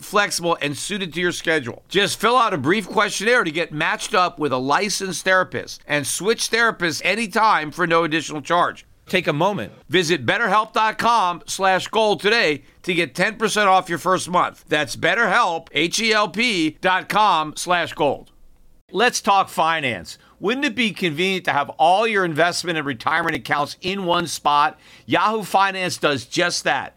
flexible, and suited to your schedule. Just fill out a brief questionnaire to get matched up with a licensed therapist and switch therapists anytime for no additional charge. Take a moment. Visit betterhelp.com slash gold today to get 10% off your first month. That's betterhelp, H-E-L-P dot com slash gold. Let's talk finance. Wouldn't it be convenient to have all your investment and retirement accounts in one spot? Yahoo Finance does just that.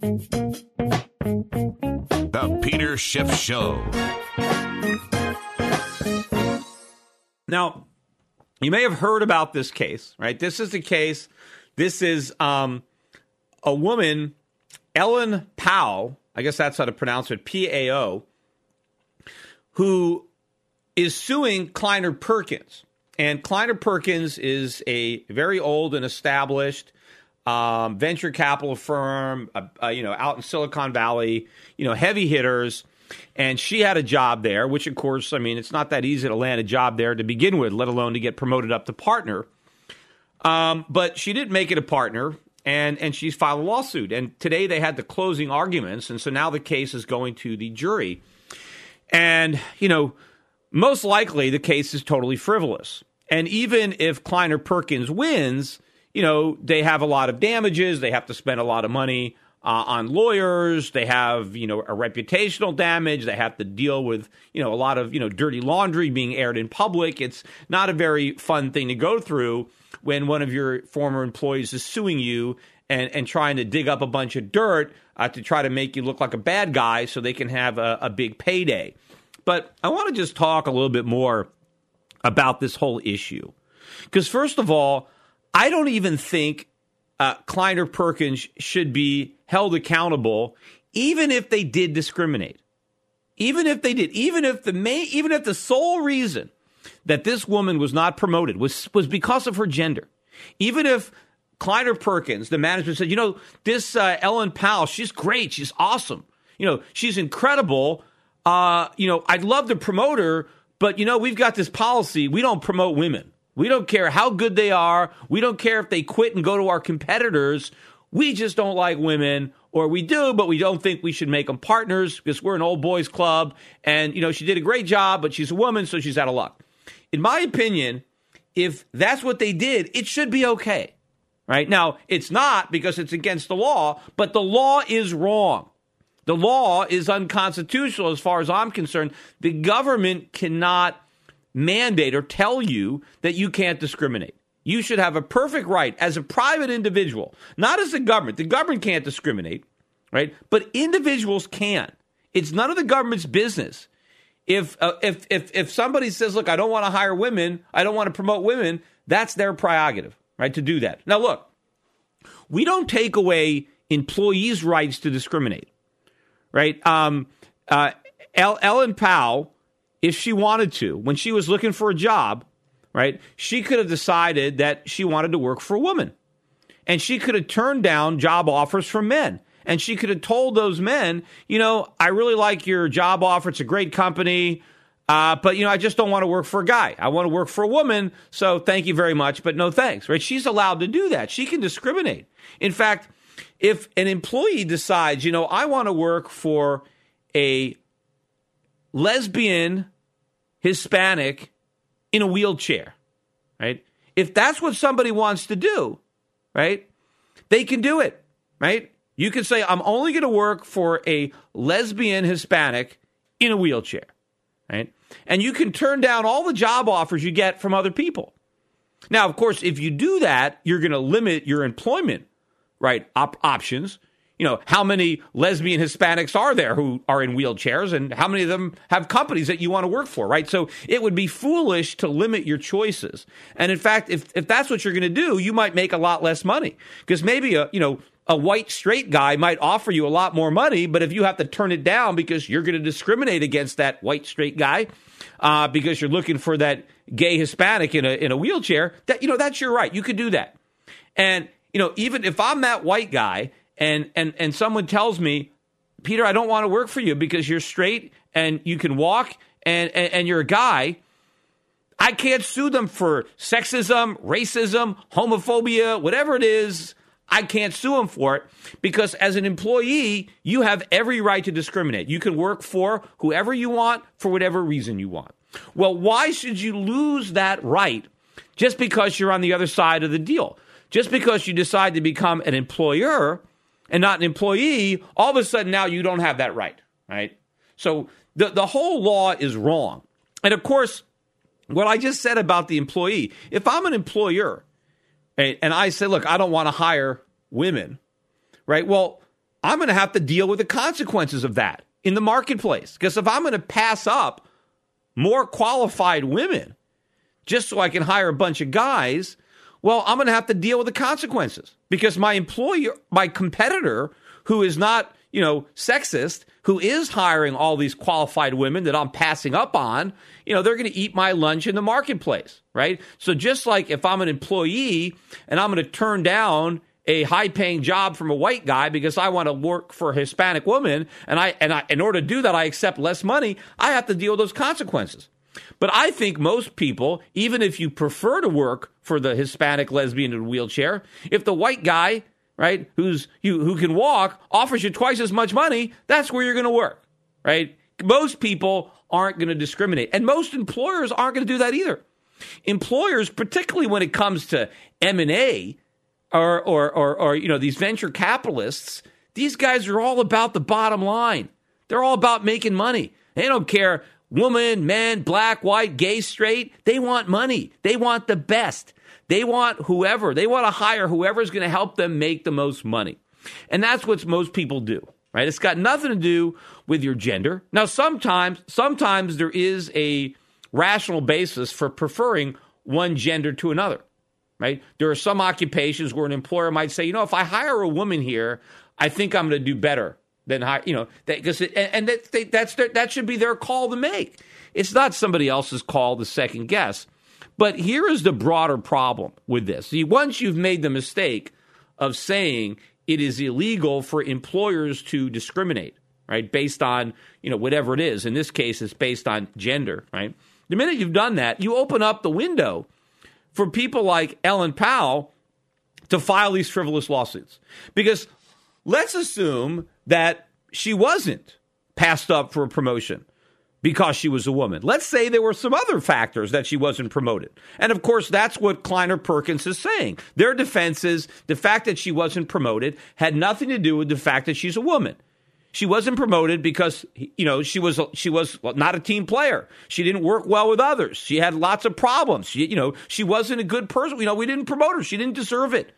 The Peter Schiff Show. Now, you may have heard about this case, right? This is the case. This is um, a woman, Ellen Pao, I guess that's how to pronounce it, P A O, who is suing Kleiner Perkins. And Kleiner Perkins is a very old and established um, venture capital firm, uh, uh, you know, out in Silicon Valley, you know, heavy hitters. And she had a job there, which, of course, I mean, it's not that easy to land a job there to begin with, let alone to get promoted up to partner. Um, but she didn't make it a partner, and and she's filed a lawsuit. And today they had the closing arguments, and so now the case is going to the jury. And you know, most likely the case is totally frivolous. And even if Kleiner Perkins wins, you know, they have a lot of damages. They have to spend a lot of money uh, on lawyers. They have, you know, a reputational damage. They have to deal with, you know, a lot of, you know, dirty laundry being aired in public. It's not a very fun thing to go through when one of your former employees is suing you and, and trying to dig up a bunch of dirt uh, to try to make you look like a bad guy so they can have a, a big payday. But I want to just talk a little bit more about this whole issue. Because, first of all, I don't even think uh, Kleiner Perkins should be held accountable, even if they did discriminate. Even if they did, even if the main, even if the sole reason that this woman was not promoted was was because of her gender, even if Kleiner Perkins, the management said, you know, this uh, Ellen Pao, she's great, she's awesome, you know, she's incredible. Uh, you know, I'd love to promote her, but you know, we've got this policy: we don't promote women. We don't care how good they are. We don't care if they quit and go to our competitors. We just don't like women, or we do, but we don't think we should make them partners because we're an old boys club. And, you know, she did a great job, but she's a woman, so she's out of luck. In my opinion, if that's what they did, it should be okay. Right? Now, it's not because it's against the law, but the law is wrong. The law is unconstitutional as far as I'm concerned. The government cannot mandate or tell you that you can't discriminate. You should have a perfect right as a private individual, not as a government. The government can't discriminate, right? But individuals can. It's none of the government's business. If uh, if if if somebody says, "Look, I don't want to hire women. I don't want to promote women," that's their prerogative, right? To do that. Now, look, we don't take away employees' rights to discriminate, right? Um, uh, Ellen Pao if she wanted to, when she was looking for a job, right? She could have decided that she wanted to work for a woman. And she could have turned down job offers from men. And she could have told those men, you know, I really like your job offer. It's a great company. Uh, but you know, I just don't want to work for a guy. I want to work for a woman. So thank you very much, but no thanks. Right? She's allowed to do that. She can discriminate. In fact, if an employee decides, you know, I want to work for a lesbian Hispanic in a wheelchair, right? If that's what somebody wants to do, right, they can do it, right? You can say, I'm only going to work for a lesbian Hispanic in a wheelchair, right? And you can turn down all the job offers you get from other people. Now, of course, if you do that, you're going to limit your employment right op- options you know how many lesbian hispanics are there who are in wheelchairs and how many of them have companies that you want to work for right? So it would be foolish to limit your choices. And in fact if, if that's what you're going to do you might make a lot less money. Because maybe a you know a white straight guy might offer you a lot more money but if you have to turn it down because you're going to discriminate against that white straight guy uh, because you're looking for that gay hispanic in a in a wheelchair that you know that's your right. You could do that. And you know even if i'm that white guy and and and someone tells me, Peter, I don't want to work for you because you're straight and you can walk and and, and you're a guy. I can't sue them for sexism, racism, homophobia, whatever it is. I can't sue them for it because as an employee, you have every right to discriminate. You can work for whoever you want for whatever reason you want. Well, why should you lose that right just because you're on the other side of the deal? Just because you decide to become an employer and not an employee, all of a sudden now you don't have that right, right? So the, the whole law is wrong. And of course, what I just said about the employee, if I'm an employer and, and I say, look, I don't want to hire women, right? Well, I'm going to have to deal with the consequences of that in the marketplace. Because if I'm going to pass up more qualified women just so I can hire a bunch of guys, well, I'm going to have to deal with the consequences because my employer, my competitor, who is not, you know, sexist, who is hiring all these qualified women that I'm passing up on, you know, they're going to eat my lunch in the marketplace, right? So just like if I'm an employee and I'm going to turn down a high paying job from a white guy because I want to work for a Hispanic woman and I and I in order to do that I accept less money, I have to deal with those consequences. But I think most people, even if you prefer to work for the Hispanic lesbian in a wheelchair, if the white guy, right, who's you who can walk, offers you twice as much money, that's where you're going to work, right? Most people aren't going to discriminate, and most employers aren't going to do that either. Employers, particularly when it comes to M and A, or, or or or you know these venture capitalists, these guys are all about the bottom line. They're all about making money. They don't care woman, man, black, white, gay, straight, they want money. They want the best. They want whoever, they want to hire whoever's going to help them make the most money. And that's what most people do, right? It's got nothing to do with your gender. Now, sometimes, sometimes there is a rational basis for preferring one gender to another, right? There are some occupations where an employer might say, you know, if I hire a woman here, I think I'm going to do better than hire, you know, because and, and that, they, that's their, that should be their call to make. It's not somebody else's call to second guess. But here is the broader problem with this. See, once you've made the mistake of saying it is illegal for employers to discriminate, right, based on you know whatever it is. In this case, it's based on gender, right. The minute you've done that, you open up the window for people like Ellen Pao to file these frivolous lawsuits. Because let's assume that she wasn't passed up for a promotion because she was a woman. Let's say there were some other factors that she wasn't promoted. And of course, that's what Kleiner Perkins is saying. Their defense is the fact that she wasn't promoted had nothing to do with the fact that she's a woman. She wasn't promoted because you know she was she was not a team player. She didn't work well with others. She had lots of problems. She, you know she wasn't a good person. You know we didn't promote her. She didn't deserve it.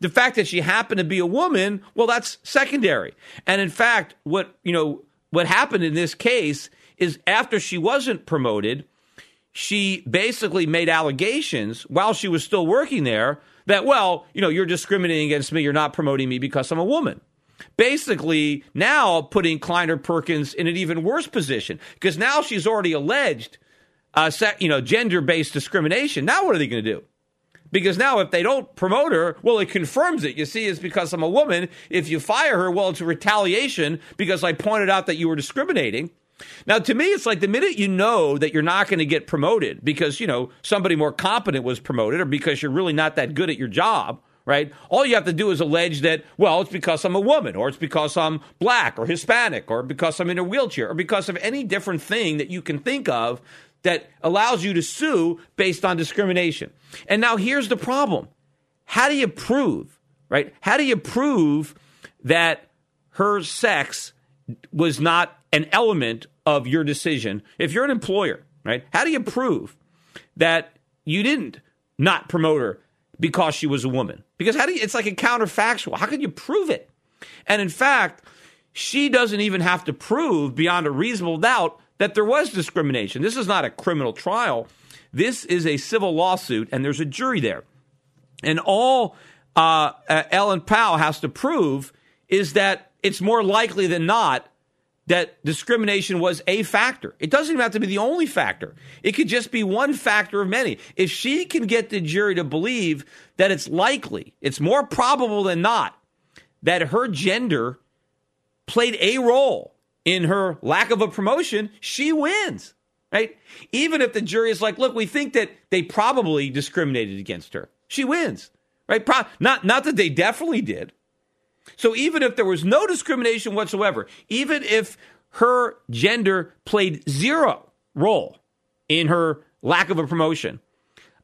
The fact that she happened to be a woman, well, that's secondary. And in fact, what you know, what happened in this case is after she wasn't promoted, she basically made allegations while she was still working there that, well, you know, you're discriminating against me, you're not promoting me because I'm a woman. Basically, now putting Kleiner Perkins in an even worse position because now she's already alleged uh, you know, gender based discrimination. Now, what are they going to do? Because now, if they don't promote her, well, it confirms it. You see, it's because I'm a woman. If you fire her, well, it's a retaliation because I pointed out that you were discriminating. Now, to me, it's like the minute you know that you're not going to get promoted because, you know, somebody more competent was promoted or because you're really not that good at your job, right? All you have to do is allege that, well, it's because I'm a woman or it's because I'm black or Hispanic or because I'm in a wheelchair or because of any different thing that you can think of that allows you to sue based on discrimination. And now here's the problem. How do you prove, right? How do you prove that her sex was not an element of your decision if you're an employer, right? How do you prove that you didn't not promote her because she was a woman? Because how do you, it's like a counterfactual. How can you prove it? And in fact, she doesn't even have to prove beyond a reasonable doubt that there was discrimination. This is not a criminal trial. This is a civil lawsuit, and there's a jury there. And all uh, uh, Ellen Pao has to prove is that it's more likely than not that discrimination was a factor. It doesn't even have to be the only factor. It could just be one factor of many. If she can get the jury to believe that it's likely, it's more probable than not, that her gender played a role in her lack of a promotion, she wins. Right? Even if the jury is like, look, we think that they probably discriminated against her. She wins. Right? Pro- not not that they definitely did, so even if there was no discrimination whatsoever, even if her gender played zero role in her lack of a promotion,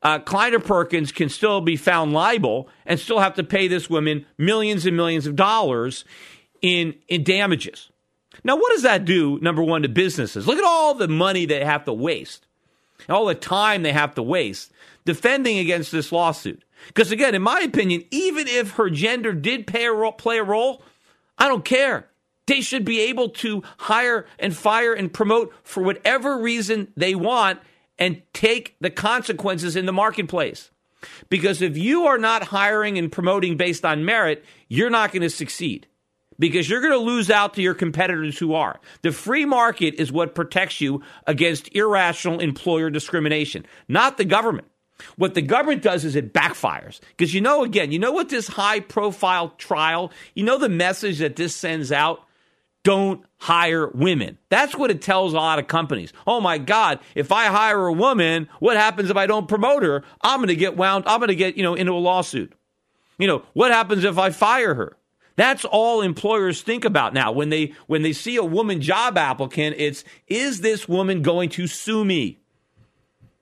uh, Kleiner Perkins can still be found liable and still have to pay this woman millions and millions of dollars in, in damages. Now, what does that do, number one, to businesses? Look at all the money they have to waste, all the time they have to waste defending against this lawsuit. Because again, in my opinion, even if her gender did play a role, play a role I don't care. They should be able to hire and fire and promote for whatever reason they want and take the consequences in the marketplace. Because if you are not hiring and promoting based on merit, you're not going to succeed because you're going to lose out to your competitors who are. The free market is what protects you against irrational employer discrimination, not the government. What the government does is it backfires. Because you know, again, you know what this high profile trial, you know the message that this sends out? Don't hire women. That's what it tells a lot of companies. Oh my God, if I hire a woman, what happens if I don't promote her? I'm going to get wound, I'm going to get, you know, into a lawsuit. You know, what happens if I fire her? That's all employers think about now. When they when they see a woman job applicant, it's is this woman going to sue me?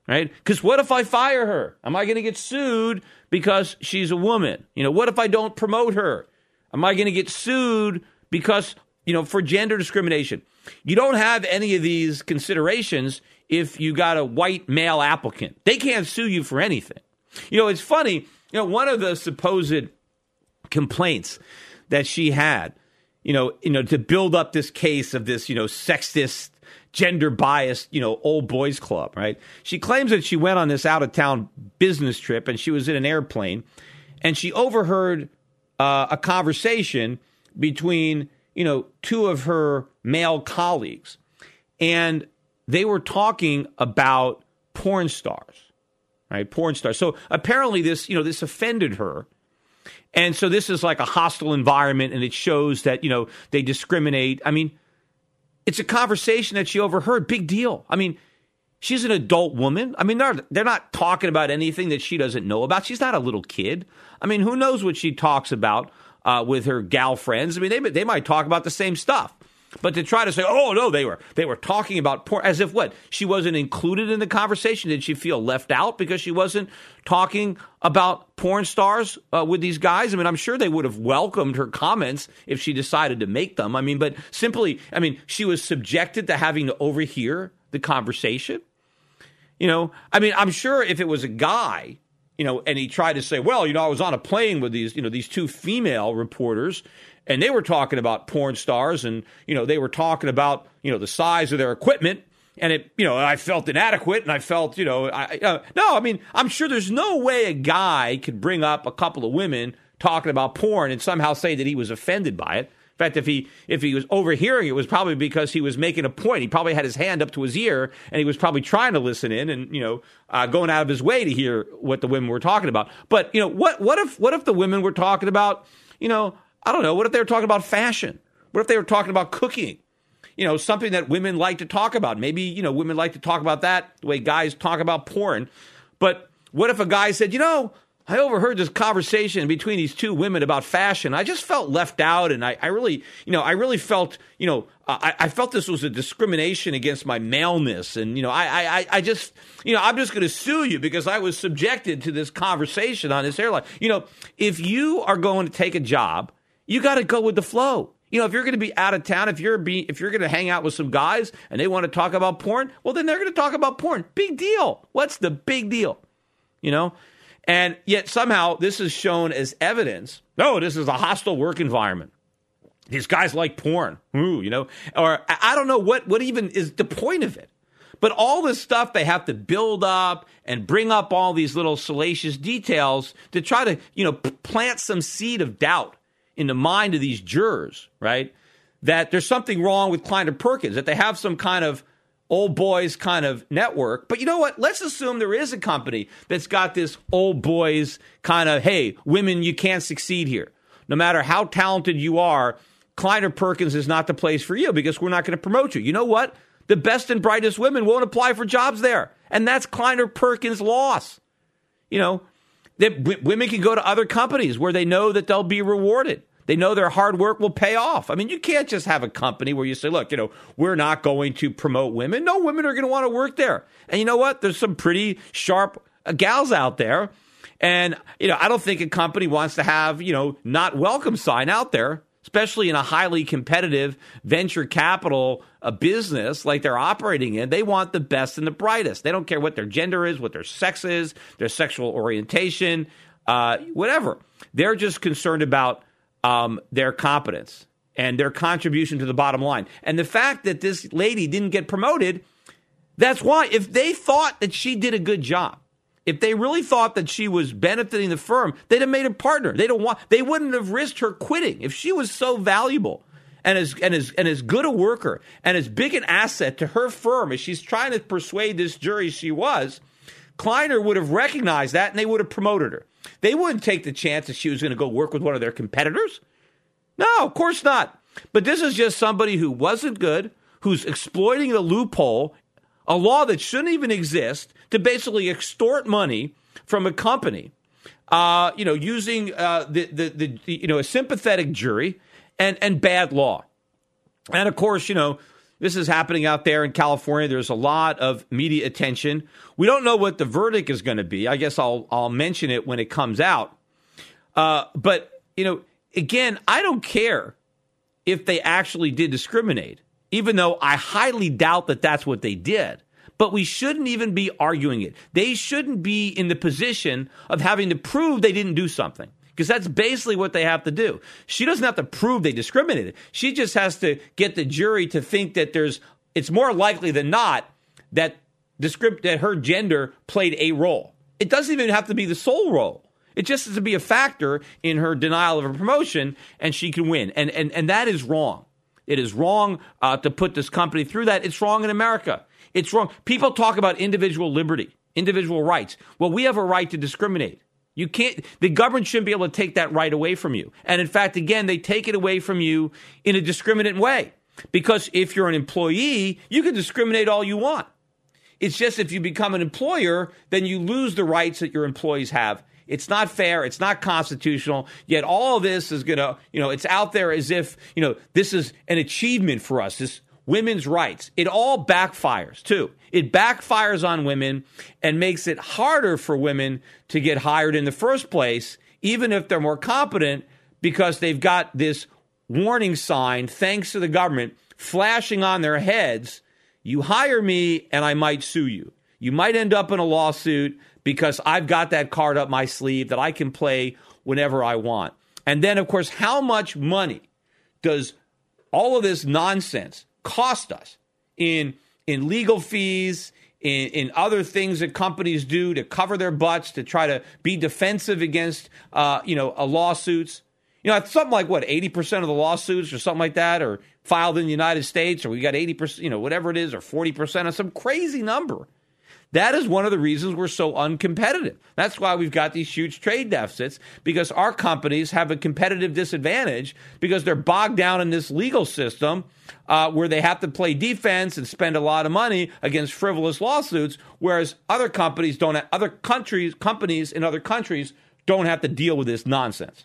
right? Because what if I fire her? Am I going to get sued because she's a woman? You know, what if I don't promote her? Am I going to get sued because, you know, for gender discrimination? You don't have any of these considerations if you got a white male applicant. They can't sue you for anything. You know, it's funny, you know, one of the supposed complaints that she had, you know, you know, to build up this case of this, you know, sexist gender biased, you know, old boys club, right? She claims that she went on this out of town business trip and she was in an airplane and she overheard uh, a conversation between, you know, two of her male colleagues. And they were talking about porn stars, right? Porn stars. So apparently this, you know, this offended her. And so this is like a hostile environment and it shows that, you know, they discriminate. I mean, it's a conversation that she overheard. Big deal. I mean, she's an adult woman. I mean, they're they're not talking about anything that she doesn't know about. She's not a little kid. I mean, who knows what she talks about uh, with her gal friends? I mean, they they might talk about the same stuff. But to try to say, "Oh no, they were they were talking about porn," as if what she wasn't included in the conversation. Did she feel left out because she wasn't talking about porn stars uh, with these guys? I mean, I'm sure they would have welcomed her comments if she decided to make them. I mean, but simply, I mean, she was subjected to having to overhear the conversation. You know, I mean, I'm sure if it was a guy, you know, and he tried to say, "Well, you know, I was on a plane with these, you know, these two female reporters." And they were talking about porn stars and you know they were talking about you know the size of their equipment and it you know I felt inadequate and I felt you know I uh, no I mean I'm sure there's no way a guy could bring up a couple of women talking about porn and somehow say that he was offended by it In fact, if he if he was overhearing it, was probably because he was making a point. He probably had his hand up to his ear, and he was probably trying to listen in, and you know, uh, going out of his way to hear what the women were talking about. But you know, what what if what if the women were talking about, you know, I don't know, what if they were talking about fashion? What if they were talking about cooking? You know, something that women like to talk about. Maybe you know, women like to talk about that the way guys talk about porn. But what if a guy said, you know, I overheard this conversation between these two women about fashion. I just felt left out, and I, I really, you know, I really felt, you know, I, I, felt this was a discrimination against my maleness, and you know, I, I, I just, you know, I'm just going to sue you because I was subjected to this conversation on this airline. You know, if you are going to take a job, you got to go with the flow. You know, if you're going to be out of town, if you're be, if you're going to hang out with some guys and they want to talk about porn, well, then they're going to talk about porn. Big deal. What's the big deal? You know. And yet somehow this is shown as evidence. No, this is a hostile work environment. These guys like porn, Ooh, you know, or I don't know what what even is the point of it. But all this stuff they have to build up and bring up all these little salacious details to try to, you know, plant some seed of doubt in the mind of these jurors, right? That there's something wrong with Kleiner Perkins, that they have some kind of old boys kind of network. But you know what? Let's assume there is a company that's got this old boys kind of, hey, women, you can't succeed here. No matter how talented you are, Kleiner Perkins is not the place for you because we're not going to promote you. You know what? The best and brightest women won't apply for jobs there. And that's Kleiner Perkins' loss. You know, that w- women can go to other companies where they know that they'll be rewarded. They know their hard work will pay off. I mean, you can't just have a company where you say, look, you know, we're not going to promote women. No, women are going to want to work there. And you know what? There's some pretty sharp uh, gals out there. And, you know, I don't think a company wants to have, you know, not welcome sign out there, especially in a highly competitive venture capital uh, business like they're operating in. They want the best and the brightest. They don't care what their gender is, what their sex is, their sexual orientation, uh, whatever. They're just concerned about um, their competence and their contribution to the bottom line. And the fact that this lady didn't get promoted, that's why. If they thought that she did a good job, if they really thought that she was benefiting the firm, they'd have made her partner. They don't want. They wouldn't have risked her quitting if she was so valuable and as and as and as good a worker and as big an asset to her firm as she's trying to persuade this jury she was. Kleiner would have recognized that and they would have promoted her. They wouldn't take the chance that she was going to go work with one of their competitors. No, of course not. But this is just somebody who wasn't good, who's exploiting the loophole, a law that shouldn't even exist, to basically extort money from a company. Uh, you know, using uh, the, the, the you know a sympathetic jury and and bad law, and of course, you know this is happening out there in California. There's a lot of media attention. We don't know what the verdict is going to be. I guess I'll I'll mention it when it comes out. Uh, but you know, again, I don't care if they actually did discriminate, even though I highly doubt that that's what they did. But we shouldn't even be arguing it. They shouldn't be in the position of having to prove they didn't do something because that's basically what they have to do. She doesn't have to prove they discriminated. She just has to get the jury to think that there's it's more likely than not that descript that her gender played a role. It doesn't even have to be the sole role. It just has to be a factor in her denial of a promotion, and she can win. And and and that is wrong. It is wrong uh, to put this company through that. It's wrong in America. It's wrong. People talk about individual liberty, individual rights. Well, we have a right to discriminate. You can't, the government shouldn't be able to take that right away from you. And in fact, again, they take it away from you in a discriminant way. Because if you're an employee, you can discriminate all you want. It's just if you become an employer, then you lose the rights that your employees have. It's not fair. It's not constitutional. Yet all of this is going to, you know, it's out there as if, you know, this is an achievement for us. This women's rights. It all backfires too. It backfires on women and makes it harder for women to get hired in the first place, even if they're more competent, because they've got this warning sign, thanks to the government, flashing on their heads. You hire me and I might sue you. You might end up in a lawsuit because I've got that card up my sleeve that I can play whenever I want. And then, of course, how much money does all of this nonsense cost us in in legal fees, in, in other things that companies do to cover their butts to try to be defensive against uh, you know lawsuits. You know, something like what, 80% of the lawsuits or something like that are filed in the United States, or we got 80%, you know, whatever it is, or 40% of some crazy number. That is one of the reasons we're so uncompetitive. That's why we've got these huge trade deficits because our companies have a competitive disadvantage because they're bogged down in this legal system uh, where they have to play defense and spend a lot of money against frivolous lawsuits, whereas other companies don't. Have, other countries, companies in other countries don't have to deal with this nonsense.